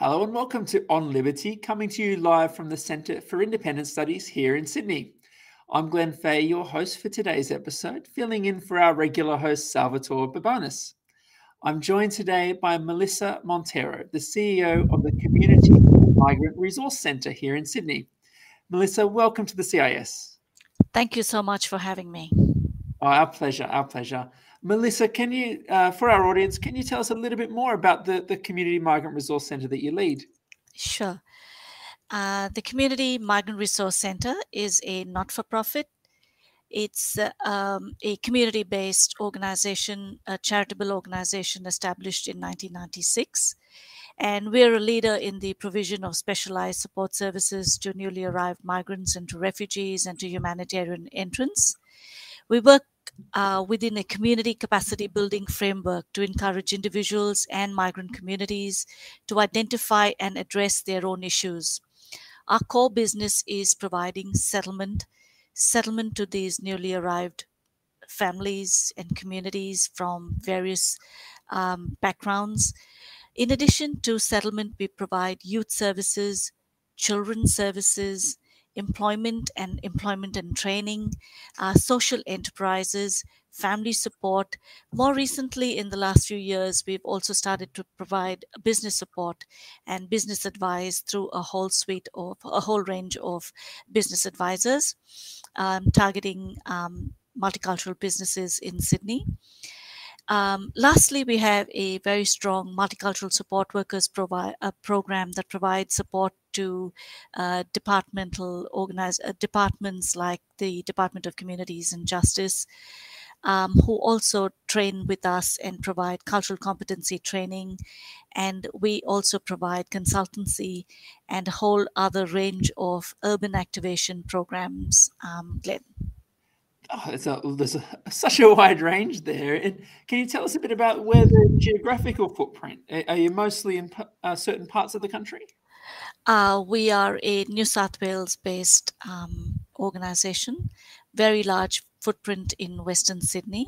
Hello and welcome to On Liberty, coming to you live from the Centre for Independent Studies here in Sydney. I'm Glenn Fahey, your host for today's episode, filling in for our regular host Salvatore Babones. I'm joined today by Melissa Monteiro, the CEO of the Community Migrant Resource Centre here in Sydney. Melissa, welcome to the CIS. Thank you so much for having me. Oh, our pleasure, our pleasure. Melissa, can you, uh, for our audience, can you tell us a little bit more about the, the Community Migrant Resource Centre that you lead? Sure. Uh, the Community Migrant Resource Centre is a not for profit. It's uh, um, a community based organization, a charitable organization established in 1996. And we're a leader in the provision of specialized support services to newly arrived migrants and to refugees and to humanitarian entrants. We work uh, within a community capacity building framework to encourage individuals and migrant communities to identify and address their own issues. Our core business is providing settlement, settlement to these newly arrived families and communities from various um, backgrounds. In addition to settlement, we provide youth services, children's services, employment and employment and training, uh, social enterprises, family support. More recently, in the last few years, we've also started to provide business support and business advice through a whole suite of a whole range of business advisors um, targeting um, multicultural businesses in Sydney. Um, lastly, we have a very strong multicultural support workers provide a program that provides support to uh, departmental uh, departments like the Department of Communities and Justice, um, who also train with us and provide cultural competency training. And we also provide consultancy and a whole other range of urban activation programs, um, Glenn. Oh, there's, a, there's a, such a wide range there. And can you tell us a bit about where the geographical footprint? Are you mostly in uh, certain parts of the country? Uh, we are a New South Wales based um, organization, very large footprint in Western Sydney.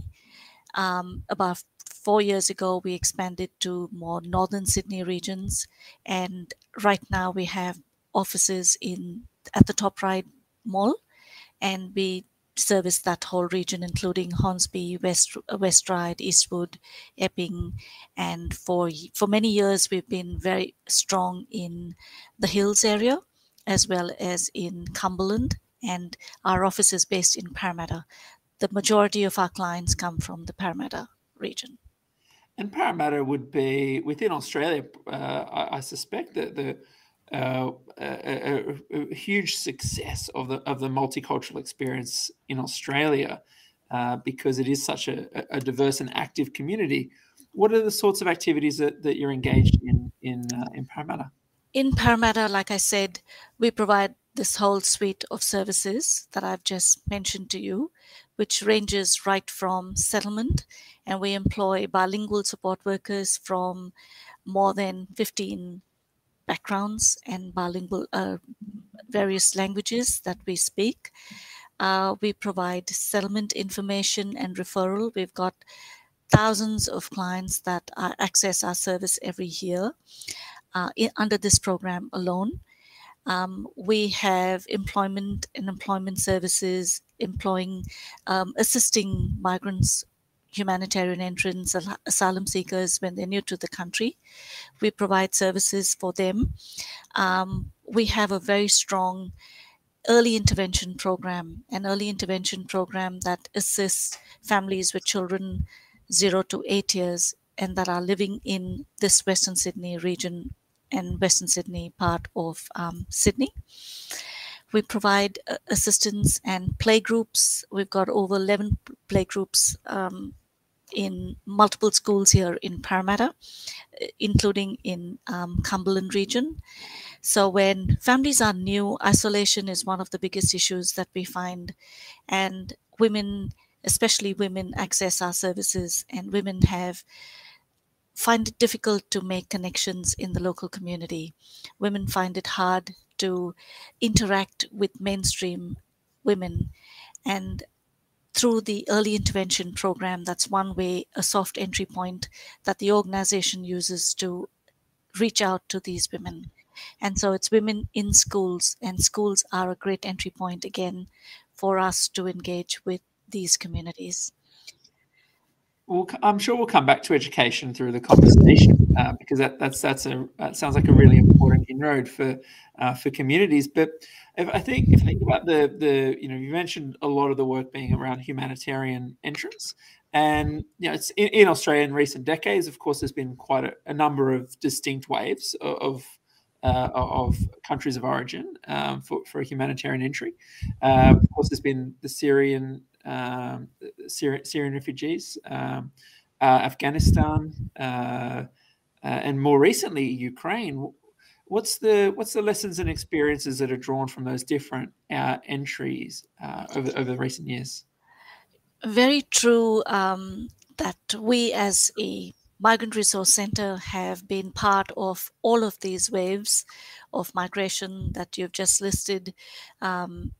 Um, about four years ago, we expanded to more northern Sydney regions, and right now we have offices in at the Top Ryde mall, and we service that whole region, including Hornsby, West West Ryde, Eastwood, Epping, and for for many years we've been very strong in the Hills area, as well as in Cumberland, and our office is based in Parramatta. The majority of our clients come from the Parramatta region. And Parramatta would be within Australia. Uh, I, I suspect that the uh, a, a, a, huge success of the of the multicultural experience in Australia uh, because it is such a, a, diverse and active community. What are the sorts of activities that, that you're engaged in in uh, in Parramatta? In Parramatta, like I said, we provide this whole suite of services that I've just mentioned to you, which ranges right from settlement, and we employ bilingual support workers from more than 15 backgrounds and bilingual uh, various languages that we speak. Uh, we provide settlement information and referral. We've got thousands of clients that access our service every year uh, in, under this program alone. Um, we have employment and employment services employing, um, assisting migrants humanitarian entrants, asylum seekers when they're new to the country. We provide services for them. Um, we have a very strong early intervention program, an early intervention program that assists families with children zero to eight years and that are living in this Western Sydney region and Western Sydney part of um, Sydney. We provide uh, assistance and play groups. We've got over 11 play groups um, in multiple schools here in Parramatta, including in um, Cumberland region. So when families are new, isolation is one of the biggest issues that we find, and women, especially women, access our services, and women have find it difficult to make connections in the local community. Women find it hard to interact with mainstream women, and through the early intervention program. That's one way, a soft entry point that the organization uses to reach out to these women. And so it's women in schools, and schools are a great entry point again for us to engage with these communities. Well, I'm sure we'll come back to education through the conversation uh, because that, that's that's a that sounds like a really important inroad for uh, for communities. But if I think if I think about the the you know you mentioned a lot of the work being around humanitarian entrance, and you know it's in, in Australia in recent decades. Of course, there's been quite a, a number of distinct waves of, of uh, of countries of origin um, for, for humanitarian entry. Uh, of course, there's been the Syrian um, Syrian, Syrian, refugees, um, uh, Afghanistan, uh, uh, and more recently Ukraine. What's the what's the lessons and experiences that are drawn from those different uh, entries over over recent years? Very true. Um, that we as a Migrant Resource Center have been part of all of these waves of migration that you've just listed, um,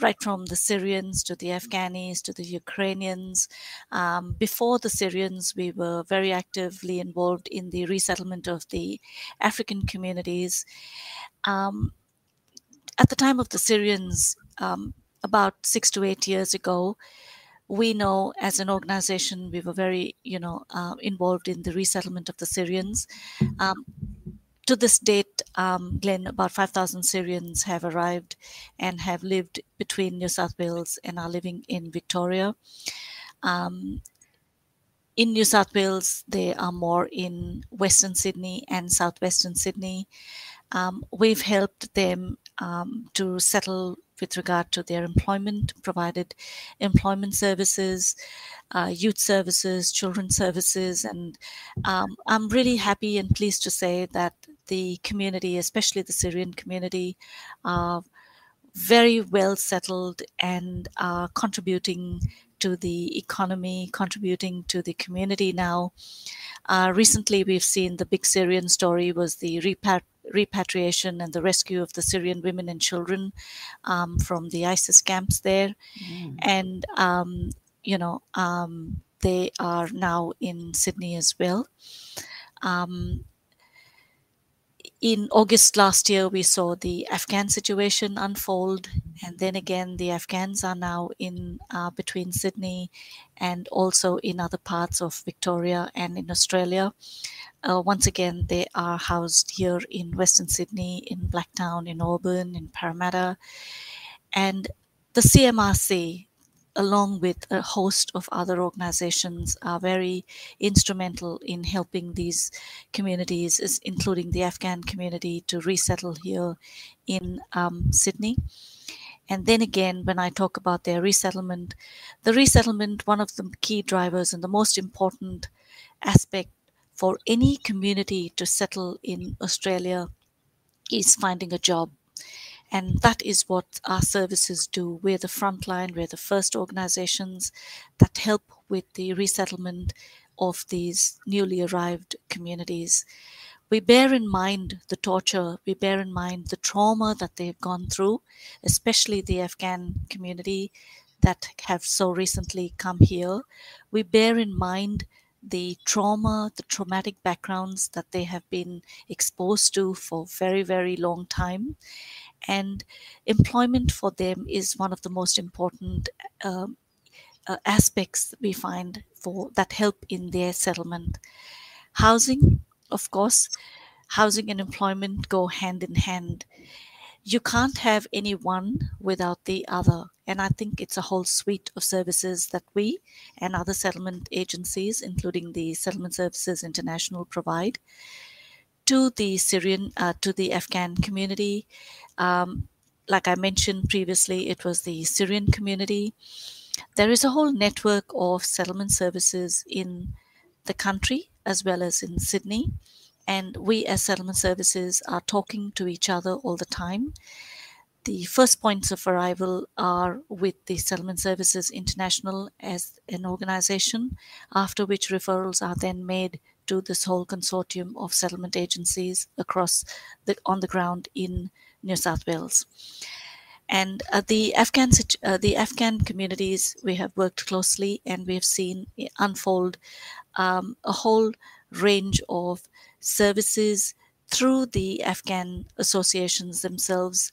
right from the Syrians to the Afghanis to the Ukrainians. Um, before the Syrians, we were very actively involved in the resettlement of the African communities. Um, at the time of the Syrians, um, about six to eight years ago, we know as an organization we were very you know uh, involved in the resettlement of the syrians um, to this date um, glenn about 5000 syrians have arrived and have lived between new south wales and are living in victoria um, in new south wales they are more in western sydney and southwestern sydney um, we've helped them um, to settle with regard to their employment, provided employment services, uh, youth services, children services. And um, I'm really happy and pleased to say that the community, especially the Syrian community, are very well settled and are contributing to the economy, contributing to the community now. Uh, recently, we've seen the big Syrian story was the repat- repatriation and the rescue of the Syrian women and children um, from the ISIS camps there. Mm. And, um, you know, um, they are now in Sydney as well. In August last year, we saw the Afghan situation unfold, and then again, the Afghans are now in uh, between Sydney and also in other parts of Victoria and in Australia. Uh, once again, they are housed here in Western Sydney, in Blacktown, in Auburn, in Parramatta. And the CMRC, along with a host of other organizations, are very instrumental in helping these communities, including the Afghan community, to resettle here in um, Sydney. And then again, when I talk about their resettlement, the resettlement, one of the key drivers and the most important aspect for any community to settle in Australia is finding a job. And that is what our services do. We're the frontline, we're the first organizations that help with the resettlement of these newly arrived communities. We bear in mind the torture, we bear in mind the trauma that they've gone through, especially the Afghan community that have so recently come here. We bear in mind the trauma, the traumatic backgrounds that they have been exposed to for very, very long time. And employment for them is one of the most important um, uh, aspects we find for that help in their settlement. Housing, of course, housing and employment go hand in hand you can't have any one without the other. And I think it's a whole suite of services that we and other settlement agencies, including the Settlement Services International, provide to the Syrian, uh, to the Afghan community. Um, like I mentioned previously, it was the Syrian community. There is a whole network of settlement services in the country as well as in Sydney and we as settlement services are talking to each other all the time. The first points of arrival are with the Settlement Services International as an organization, after which referrals are then made to this whole consortium of settlement agencies across the on the ground in New South Wales. And uh, the Afghan uh, the Afghan communities we have worked closely, and we have seen unfold um, a whole range of services through the Afghan associations themselves.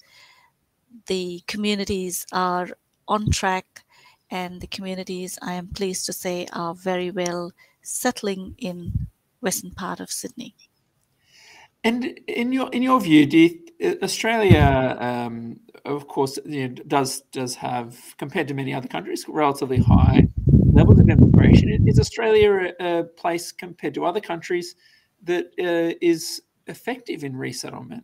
The communities are on track, and the communities, I am pleased to say, are very well settling in western part of Sydney. And in your in your view, do you, Australia, um, of course, you know, does does have compared to many other countries relatively high levels of immigration. Is Australia a, place compared to other countries that uh, is effective in resettlement?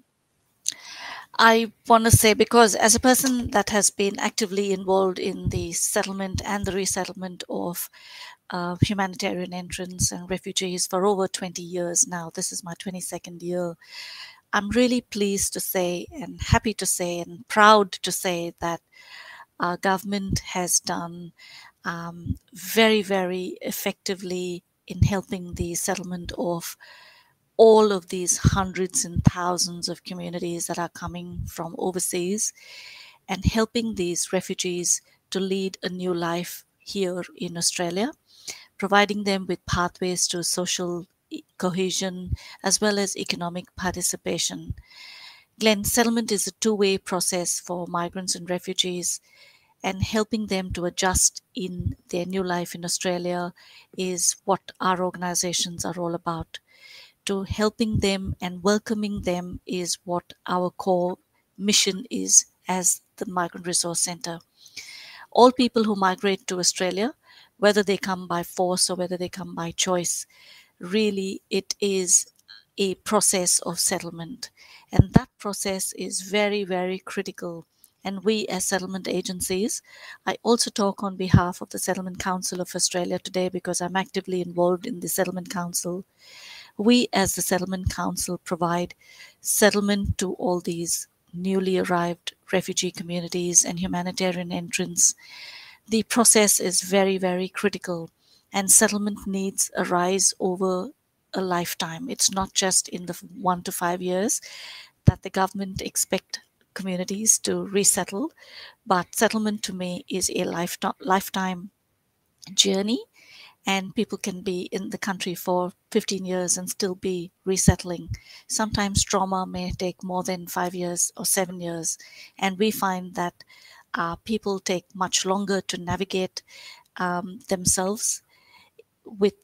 I want to say because as a person that has been actively involved in the settlement and the resettlement of uh, humanitarian entrants and refugees for over 20 years now. This is my 22nd year. I'm really pleased to say and happy to say and proud to say that our government has done um, very, very effectively in helping the settlement of all of these hundreds and thousands of communities that are coming from overseas and helping these refugees to lead a new life here in Australia providing them with pathways to social cohesion as well as economic participation. Glen, settlement is a two way process for migrants and refugees, and helping them to adjust in their new life in Australia is what our organizations are all about. To helping them and welcoming them is what our core mission is as the Migrant Resource Centre. All people who migrate to Australia whether they come by force or whether they come by choice. Really, it is a process of settlement. And that process is very, very critical. And we, as settlement agencies, I also talk on behalf of the Settlement Council of Australia today because I'm actively involved in the Settlement Council. We, as the Settlement Council, provide settlement to all these newly arrived refugee communities and humanitarian entrants the process is very, very critical, and settlement needs arise over a lifetime. It's not just in the one to five years that the government expect communities to resettle, but settlement to me is a lifetime journey and people can be in the country for 15 years and still be resettling. Sometimes trauma may take more than five years or seven years, and we find that uh, people take much longer to navigate um, themselves with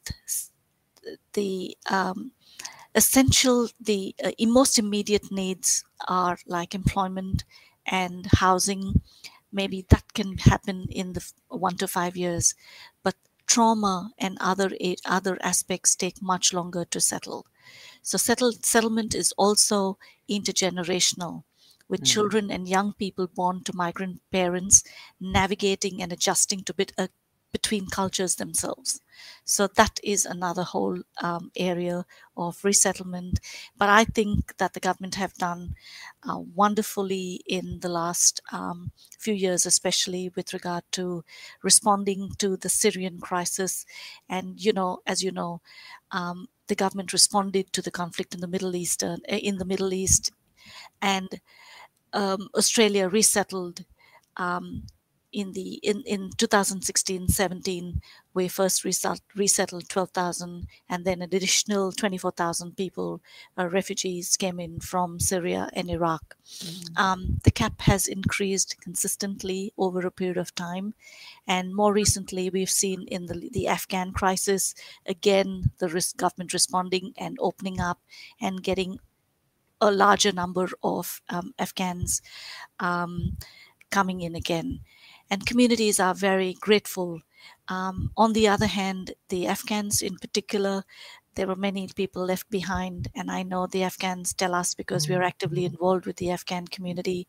the um, essential the uh, most immediate needs are like employment and housing maybe that can happen in the one to five years trauma and other other aspects take much longer to settle so settle, settlement is also intergenerational with mm-hmm. children and young people born to migrant parents navigating and adjusting to bit, uh, between cultures themselves. So that is another whole um, area of resettlement. But I think that the government have done uh, wonderfully in the last um, few years, especially with regard to responding to the Syrian crisis. And you know, as you know, um, the government responded to the conflict in the Middle East. Uh, in the Middle East, and um, Australia resettled um, in the in, in 2016-17 we first resettled, resettled 12,000 and then an additional 24,000 people uh, refugees came in from Syria and Iraq mm-hmm. um, the cap has increased consistently over a period of time and more recently we've seen in the, the Afghan crisis again the risk government responding and opening up and getting a larger number of um, Afghans um, coming in again. And communities are very grateful. Um, on the other hand, the Afghans in particular, there were many people left behind. And I know the Afghans tell us because we are actively involved with the Afghan community.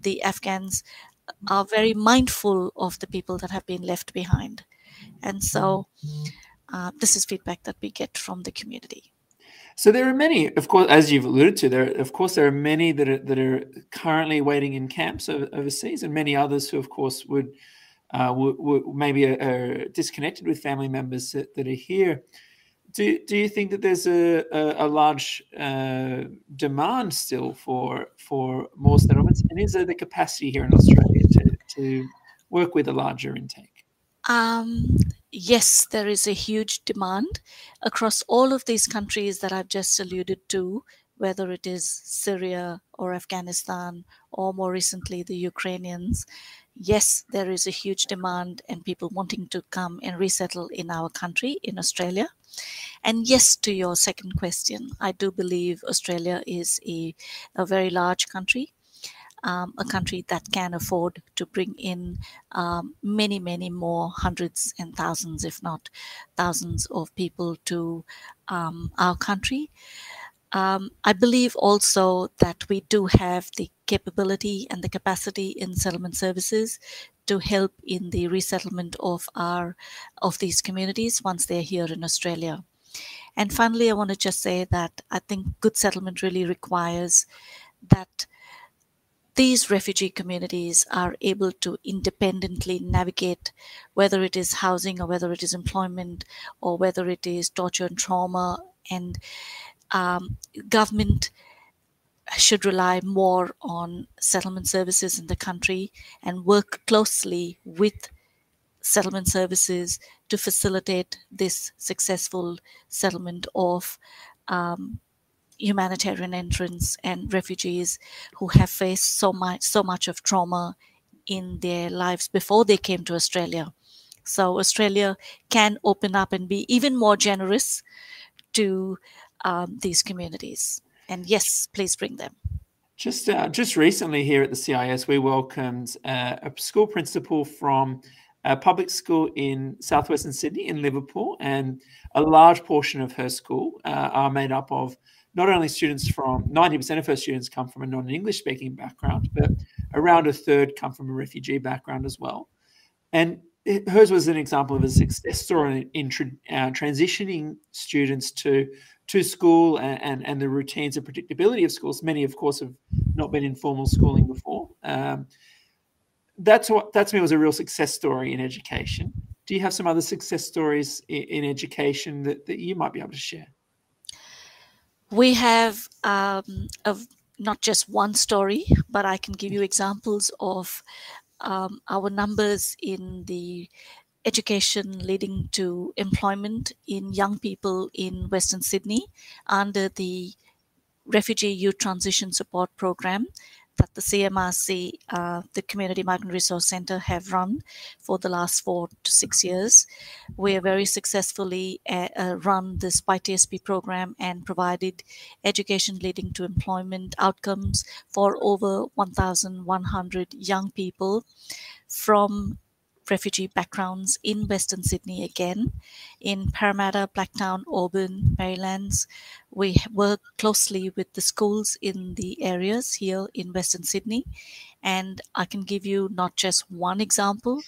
The Afghans are very mindful of the people that have been left behind. And so uh, this is feedback that we get from the community. So there are many, of course, as you've alluded to, there of course there are many that are that are currently waiting in camps overseas, and many others who, of course, would, uh, would, maybe are, are, disconnected with family members that, that, are here. do, do you think that there's a, a, a large uh, demand still for for more settlements? And is there the capacity here in Australia to, to work with a larger intake? Um, yes, there is a huge demand across all of these countries that I've just alluded to, whether it is Syria or Afghanistan or more recently the Ukrainians. Yes, there is a huge demand and people wanting to come and resettle in our country, in Australia. And yes, to your second question, I do believe Australia is a, a very large country um, a country that can afford to bring in um, many, many more hundreds and thousands, if not thousands, of people to um, our country. Um, I believe also that we do have the capability and the capacity in settlement services to help in the resettlement of our of these communities once they're here in Australia. And finally, I want to just say that I think good settlement really requires that these refugee communities are able to independently navigate whether it is housing or whether it is employment or whether it is torture and trauma and um, government should rely more on settlement services in the country and work closely with settlement services to facilitate this successful settlement of um, humanitarian entrants and refugees who have faced so much so much of trauma in their lives before they came to Australia. So Australia can open up and be even more generous to um, these communities. And yes, please bring them. Just uh, just recently here at the CIS, we welcomed uh, a school principal from a public school in southwestern Sydney in Liverpool, and a large portion of her school uh, are made up of not only students from 90% of her students come from a non-English speaking background, but around a third come from a refugee background as well. And hers was an example of a success story in, in uh, transitioning students to to school and, and, and, the routines and predictability of schools. Many, of course, have not been in formal schooling before. Um, that's what that to me was a real success story in education. Do you have some other success stories in, in education that, that you might be able to share? We have um, not just one story, but I can give you examples of um, our numbers in the education leading to employment in young people in Western Sydney under the Refugee Youth Transition Support Program that the CMRC, uh, the Community Migrant Resource Centre, have run for the last four to six years. We have very successfully uh, uh, run this YTSP program and provided education leading to employment outcomes for over 1,100 young people from refugee backgrounds in Western Sydney again. In Parramatta, Blacktown, Auburn, Merrylands, we work closely with the schools in the areas here in Western Sydney. And I can give you not just one example,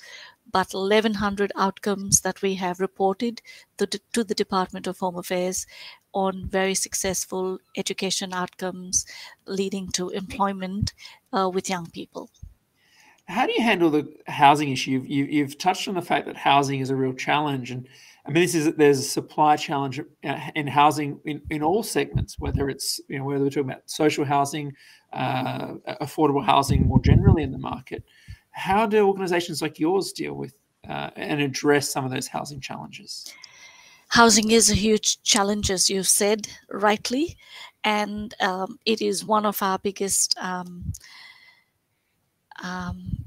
but 1100 outcomes that we have reported to, to the Department of Home Affairs on very successful education outcomes leading to employment uh, with young people. How do you handle the housing issue? You've, you, you have touched on the fact that housing is a real challenge, and I mean this is there's a supply challenge uh, in housing in, in all segments, whether it's you know whether we're talking about social housing, uh, affordable housing more generally in the market. How do organisations like yours deal with uh, and address some of those housing challenges? Housing is a huge challenge, as you've said rightly, and um, it is one of our biggest. Um, um,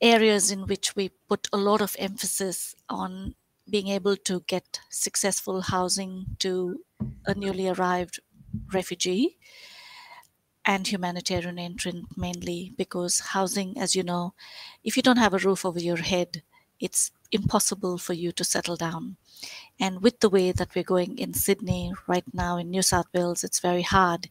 areas in which we put a lot of emphasis on being able to get successful housing to a newly arrived refugee and humanitarian entrant mainly because housing as you know if you don't have a roof over your head it's impossible for you to settle down. And with the way that we're going in sydney right now in new south wales it's very hard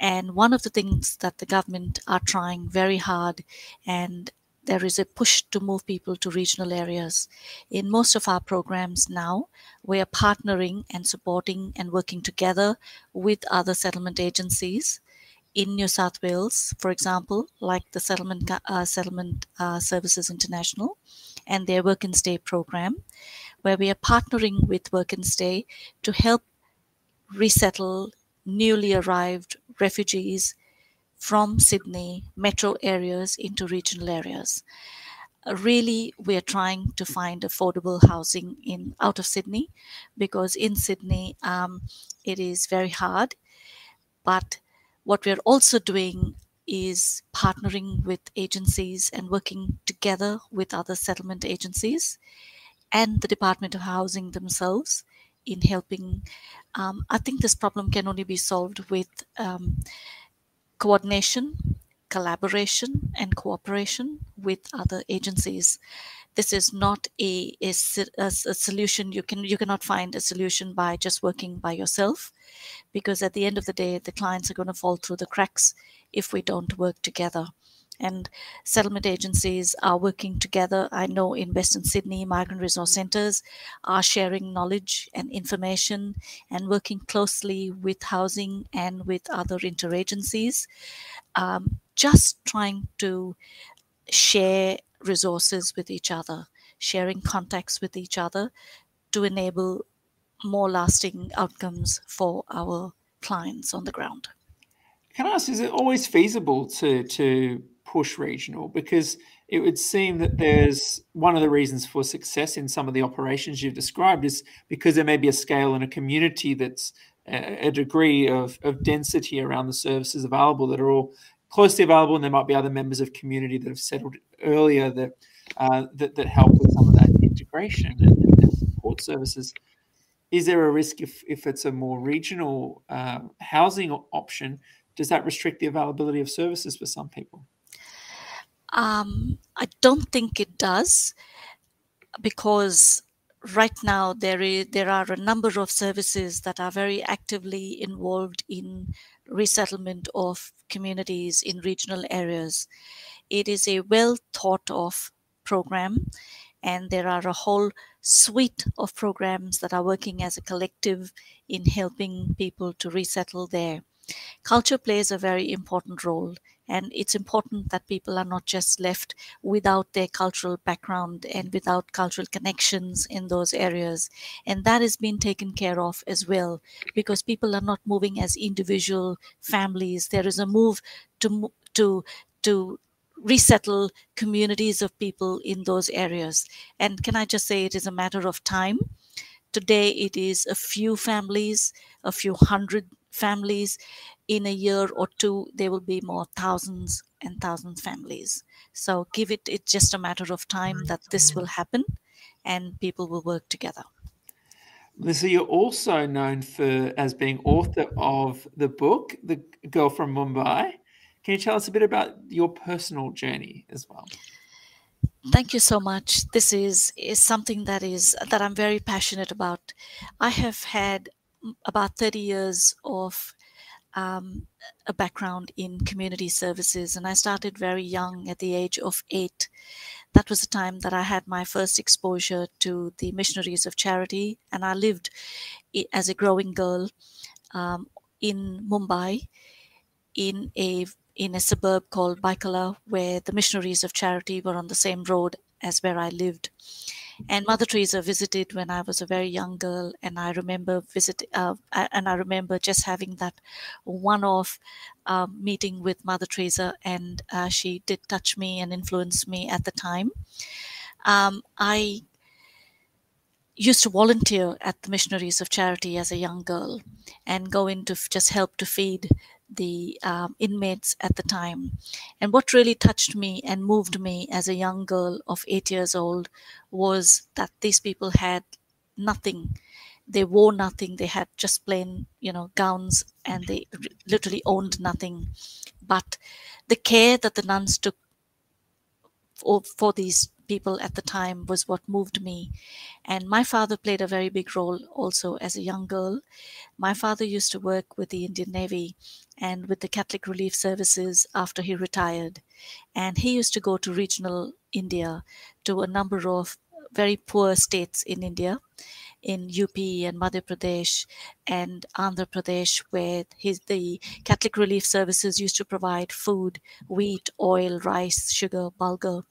and one of the things that the government are trying very hard and there is a push to move people to regional areas. In most of our programs now, we are partnering and supporting and working together with other settlement agencies in New South Wales, for example, like the Settlement uh, Settlement uh, Services International and their Work and Stay program, where we are partnering with Work and Stay to help resettle newly arrived refugees from Sydney metro areas into regional areas. Uh, really, we're trying to find affordable housing in out of Sydney because in Sydney um, it is very hard. But what we're also doing is partnering with agencies and working together with other settlement agencies and the Department of Housing themselves in helping. Um, I think this problem can only be solved with um, coordination, collaboration, and cooperation with other agencies. This is not a, a, a, solution. You can you cannot find a solution by just working by yourself, because at the end of the day, the clients are going to fall through the cracks if we don't work together and settlement agencies are working together. I know in Western Sydney, migrant resource centres are sharing knowledge and information and working closely with housing and with other interagencies, um, just trying to share resources with each other, sharing contacts with each other to enable more lasting outcomes for our clients on the ground. Can I ask, is it always feasible to to push regional because it would seem that there's one of the reasons for success in some of the operations you've described is because there may be a scale and a community that's a degree of, of density around the services available that are all closely available and there might be other members of community that have settled earlier that uh, that, that help with some of that integration and, and support services. Is there a risk if, if it's a more regional uh, housing option? Does that restrict the availability of services for some people um, I don't think it does because right now there is there are a number of services that are very actively involved in resettlement of communities in regional areas. It is a well thought of program and there are a whole suite of programs that are working as a collective in helping people to resettle there. Culture plays a very important role and it's important that people are not just left without their cultural background and without cultural connections in those areas. And that is being taken care of as well because people are not moving as individual families. There is a move to to to resettle communities of people in those areas. And can i just say it is a matter of time? Today it is a few families a few hundred families in a year or two there will be more thousands and thousands families so give it it's just a matter of time that this will happen and people will work together Lisa, you're also known for as being author of the book, The Girl from Mumbai. Can you tell us a bit about your personal journey as well? Thank you so much. This is is something that is that I'm very passionate about. I have had about 30 years of um, a background in community services, and I started very young at the age of eight. That was the time that I had my first exposure to the missionaries of charity, and I lived as a growing girl um, in Mumbai in a in a suburb called Byculla, where the missionaries of charity were on the same road as where I lived. And Mother Teresa visited when I was a very young girl, and I remember visit, uh, and I remember just having that one-off uh, meeting with Mother Teresa, and uh, she did touch me and influence me at the time. Um, I used to volunteer at the Missionaries of Charity as a young girl and go in to f- just help to feed the um, inmates at the time. And what really touched me and moved me as a young girl of eight years old was that these people had nothing. They wore nothing. They had just plain, you know, gowns and they literally owned nothing. But the care that the nuns took for, for these people at the time was what moved me. And my father played a very big role also as a young girl. My father used to work with the Indian Navy and with the Catholic Relief Services after he retired. And he used to go to regional India to a number of very poor states in India in UP and Madhya Pradesh and Andhra Pradesh, where his, the Catholic Relief Services used to provide food, wheat, oil, rice, sugar, bulgur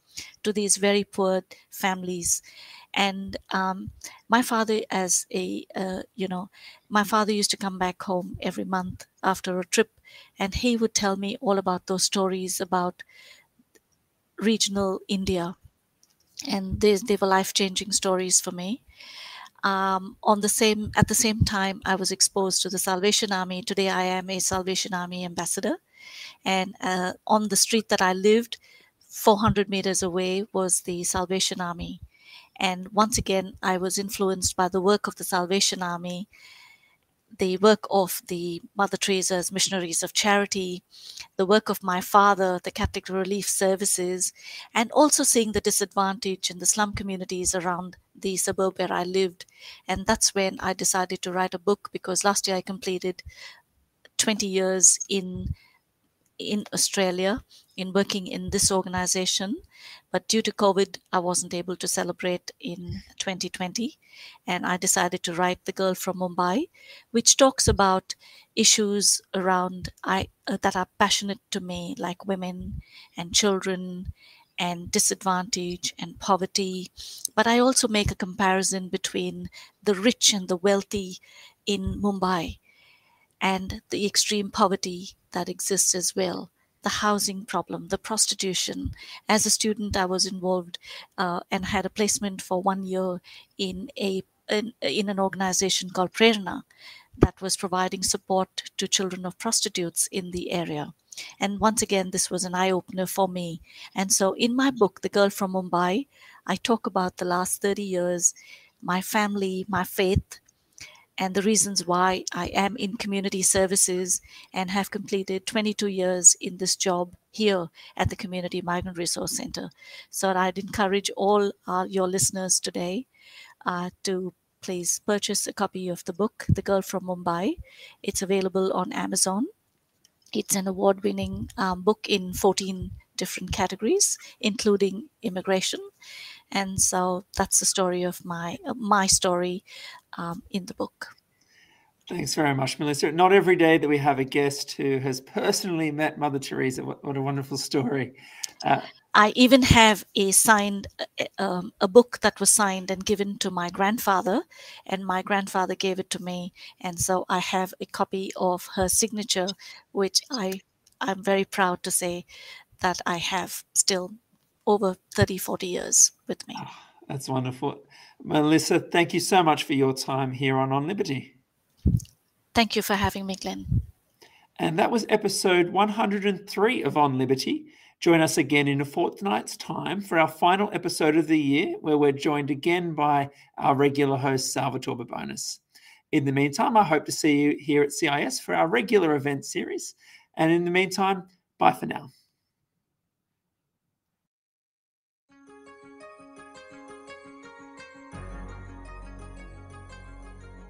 to these very poor families. And um, my father, as a uh, you know, my father used to come back home every month after a trip, and he would tell me all about those stories about regional India, and they, they were life changing stories for me. Um, on the same at the same time, I was exposed to the Salvation Army. Today, I am a Salvation Army ambassador, and uh, on the street that I lived, 400 meters away, was the Salvation Army. And once again, I was influenced by the work of the Salvation Army the work of the Mother Teresa's Missionaries of Charity, the work of my father, the Catholic Relief Services, and also seeing the disadvantage in the slum communities around the suburb where I lived. And that's when I decided to write a book because last year I completed 20 years in in Australia in working in this organization. But due to COVID, I wasn't able to celebrate in 2020. And I decided to write The Girl from Mumbai, which talks about issues around I, uh, that are passionate to me, like women and children and disadvantage and poverty. But I also make a comparison between the rich and the wealthy in Mumbai and the extreme poverty that exists as well the housing problem, the prostitution. As a student, I was involved uh, and had a placement for one year in a in, in an organization called Prerna that was providing support to children of prostitutes in the area. And once again, this was an eye opener for me. And so, in my book, The Girl from Mumbai, I talk about the last 30 years, my family, my faith, and the reasons why I am in community services and have completed 22 years in this job here at the Community Migrant Resource Center. So I'd encourage all uh, your listeners today uh, to please purchase a copy of the book, The Girl from Mumbai. It's available on Amazon. It's an award winning um, book in 14 different categories, including immigration. And so that's the story of my my story um, in the book. Thanks very much, Melissa. Not every day that we have a guest who has personally met Mother Teresa. What, what a wonderful story. Uh, I even have a signed um, a book that was signed and given to my grandfather, and my grandfather gave it to me, and so I have a copy of her signature, which I I'm very proud to say that I have still over 30, 40 years with me. Oh, that's wonderful. Melissa, thank you so much for your time here on On Liberty. Thank you for having me, Glenn. And that was episode 103 of On Liberty. Join us again in a fortnight's time for our final episode of the year, where we're joined again by our regular host, Salvatore Babones. In the meantime, I hope to see you here at CIS for our regular event series. And in the meantime, bye for now.